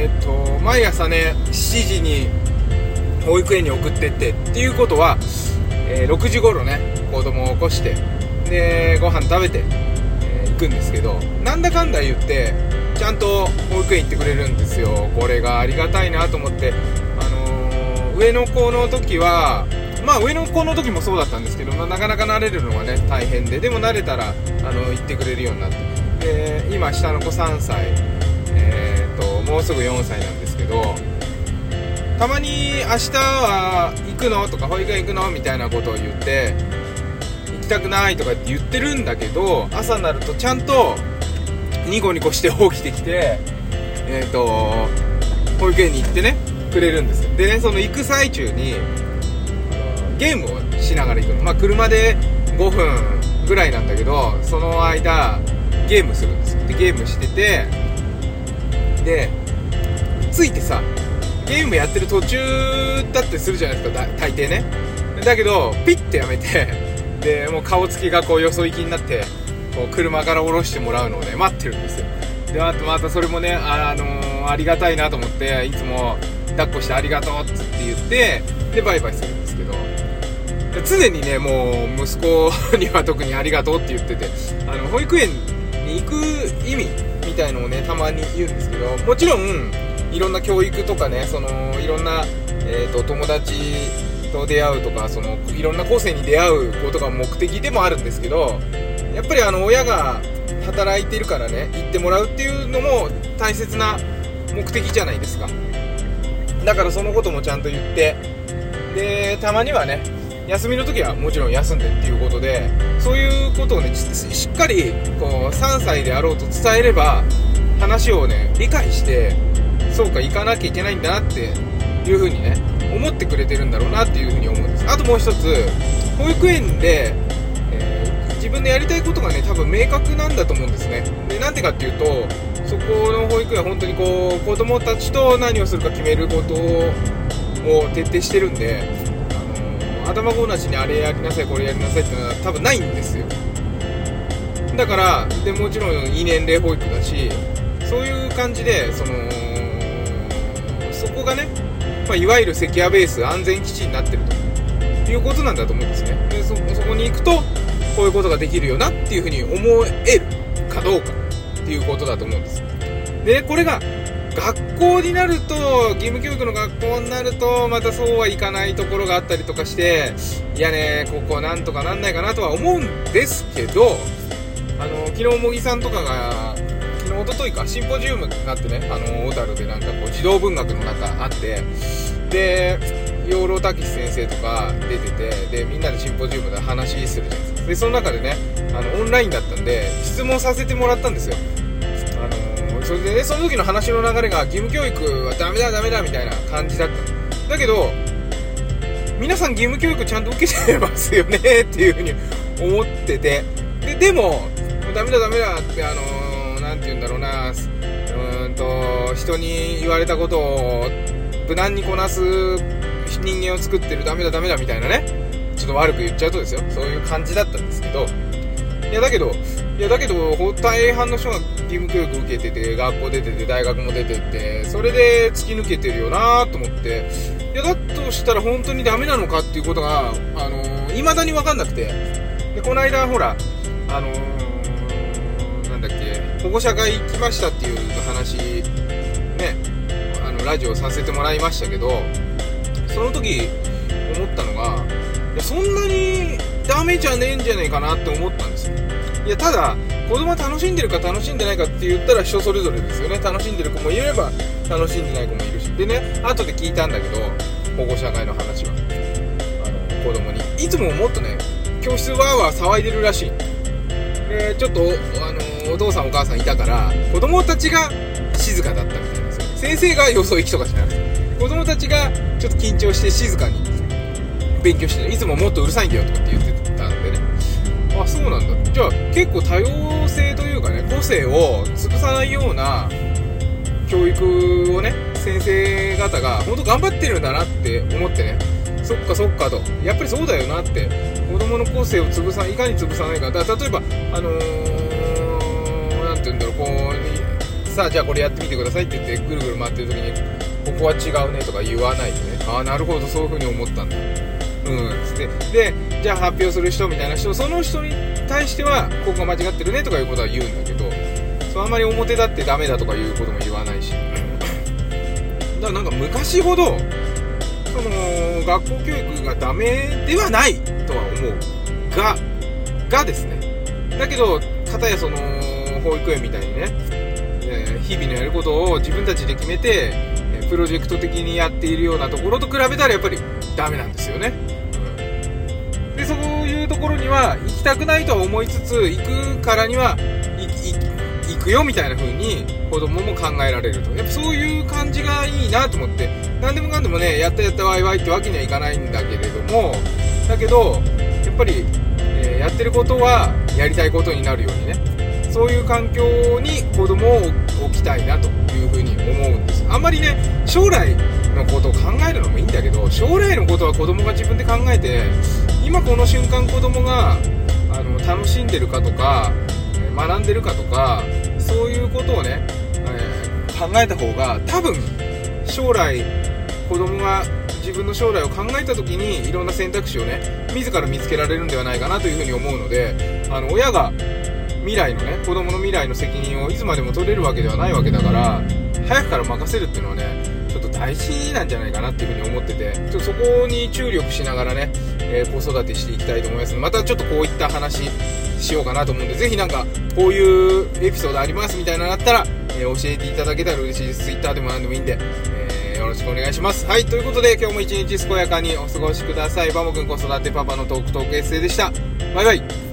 えっ、と毎朝ね7時に保育園に送ってってっていうことは、えー6時頃ね子供を起こしてでご飯食べて、えー行くんですけどなんだかんだ言ってちゃんと保育園行ってくれるんですよ。これがありがたいなと思ってあのー上の子の時はまあ上の子の時もそうだったんですけど、まあ、なかなか慣れるのがね大変ででも慣れたらあの行ってくれるようになって。で今下の子3歳、もうすぐ4歳なんですけどたまに明日は行くのとか保育園行くのみたいなことを言って行きたくないとかって言ってるんだけど朝になるとちゃんとニコニコして起きてきてえっ、と保育園に行ってねくれるんですでねその行く最中にゲームをしながら行くの。まあ車で5分ぐらいなんだけどその間ゲームするんですよ。でゲームしててでついてさゲームやってる途中だってするじゃないですか大抵ね。だけどピッてやめて でもう顔つきがこうよそ行きになってこう車から降ろしてもらうのをね待ってるんですよ。であとまたそれもねあ、あのーありがたいなと思っていつも抱っこしてありがとうって言ってでバイバイするんですけど。常にねもう息子には特にありがとうって言っててあの保育園に行く意味たいのをねたまに言うんですけどもちろんいろんな教育とかねそのいろんな、えー、と友達と出会うとかそのいろんな個性に出会うことが目的でもあるんですけどやっぱりあの親が働いてるからね行ってもらうっていうのも大切な目的じゃないですか。だからそのこともちゃんと言ってでたまにはね休みの時はもちろん休んでっていうことでそういうことをねしっかりこう3歳であろうと伝えれば話をね理解してそうか行かなきゃいけないんだなっていう風にね思ってくれてるんだろうなっていう風に思うんです。あともう一つ保育園で、えー自分でやりたいことがね多分明確なんだと思うんですね。でなんでかっていうとそこの保育園は本当にこう子供たちと何をするか決めることを徹底してるんで頭ごなしにあれやりなさいこれやりなさいってのは多分ないんですよ。だからでもちろんいい年齢保育だしそういう感じでそのそこがね、まあ、いわゆるセキュアベース安全基地になってるということなんだと思うんですね。でそこに行くとこういうことができるよなっていうふうに思えるかどうかっていうことだと思うんです。でこれが学校になると義務教育の学校になるとまたそうはいかないところがあったりとかしていやねここなんとかなんないかなとは思うんですけどあの昨日茂木さんとかが昨日一昨日かシンポジウムがあってねあの小樽でなんかこう児童文学の中あってで養老孟先生とか出ててでみんなでシンポジウムで話するじゃないですか。でその中でねあのオンラインだったんで質問させてもらったんですよ。それでねその時の話の流れが義務教育はダメだダメだみたいな感じだった。だけど皆さん義務教育ちゃんと受けてますよねっていうふうに思ってて。ででももうダメだダメだってあのなんて言うんだろうな。うーんと人に言われたことを無難にこなす人間を作ってるダメだダメだみたいなね。ちょっと悪く言っちゃうとですよ。そういう感じだったんですけど。いやだけどいやだけど大半の人が義務教育受けてて学校出てて大学も出ててそれで突き抜けてるよなと思って。いやだとしたら本当にダメなのかっていうことがあのー、未だに分かんなくて。でこの間ほらあのー、なんだっけ保護者会行きましたっていう話ねあのラジオさせてもらいましたけどその時思ったのがいやそんなにダメじゃねえんじゃねえかなって思ったんですよ。いやただ子供は楽しんでるか楽しんでないかって言ったら人それぞれですよね。楽しんでる子もいれば楽しんでない子もいるし。でね後で聞いたんだけど保護者会の話は。あの子供に。いつももっとね教室わーわー騒いでるらしい。でちょっとあのお父さんお母さんいたから子供たちが静かだったみたいなんですよ。先生がよそ行きとかじゃなくて子供たちがちょっと緊張して静かに勉強していつももっとうるさいんだよとかって言ってあそうなんだ。じゃあ結構多様性というかね個性を潰さないような教育をね先生方が本当頑張ってるんだなって思ってね。そっかそっかと。やっぱりそうだよなって。子供の個性を潰さいかに潰さないかだ。から例えばあのー、て言うんだろうこう3さじゃあこれやってみてくださいって言ってぐるぐる回ってる時にここは違うねとか言わないでね。ああなるほどそういう風に思ったんだ。うん。つってでじゃあ発表する人みたいな人その人に対してはここが間違ってるねとかいうことは言うんだけどそうあんまり表立ってダメだとかいうことも言わないし。だからなんか昔ほどその学校教育がダメではないとは思うががですね。だけど片やその保育園みたいにね、え日々のやることを自分たちで決めてプロジェクト的にやっているようなところと比べたらやっぱりダメなんですよね、でそういうところには行きたくないとは思いつつ行くからには行くよみたいな風に子供も考えられると。やっぱそういう感じがいいなと思って。何でもかんでもねやったやったワイワイってわけにはいかないんだけれどもだけどやっぱり、えーやってることはやりたいことになるようにね。そういう環境に子供を置きたいなというふうに思うんです。あんまりね将来のことを考えるのもいいんだけど将来のことは子供が自分で考えて今この瞬間子供があの楽しんでるかとか学んでるかとかそういうことをね、えー考えた方が多分将来子供が自分の将来を考えた時にいろんな選択肢をね自ら見つけられるんではないかなというふうに思うのであの親が未来のね子供の未来の責任をいつまでも取れるわけではないわけだから早くから任せるっていうのはねちょっと大事なんじゃないかなっていうふうに思っててちょっとそこに注力しながらね、えー子育てしていきたいと思いますまたちょっとこういった話しようかなと思うんでぜひなんかこういうエピソードありますみたいなのあったら、えー教えていただけたら嬉しいです。Twitter でも何でもいいんで、えーよろしくお願いします。はいということで今日も一日健やかにお過ごしください。バモくん子育てパパのトークトークエッセイでした。バイバイ。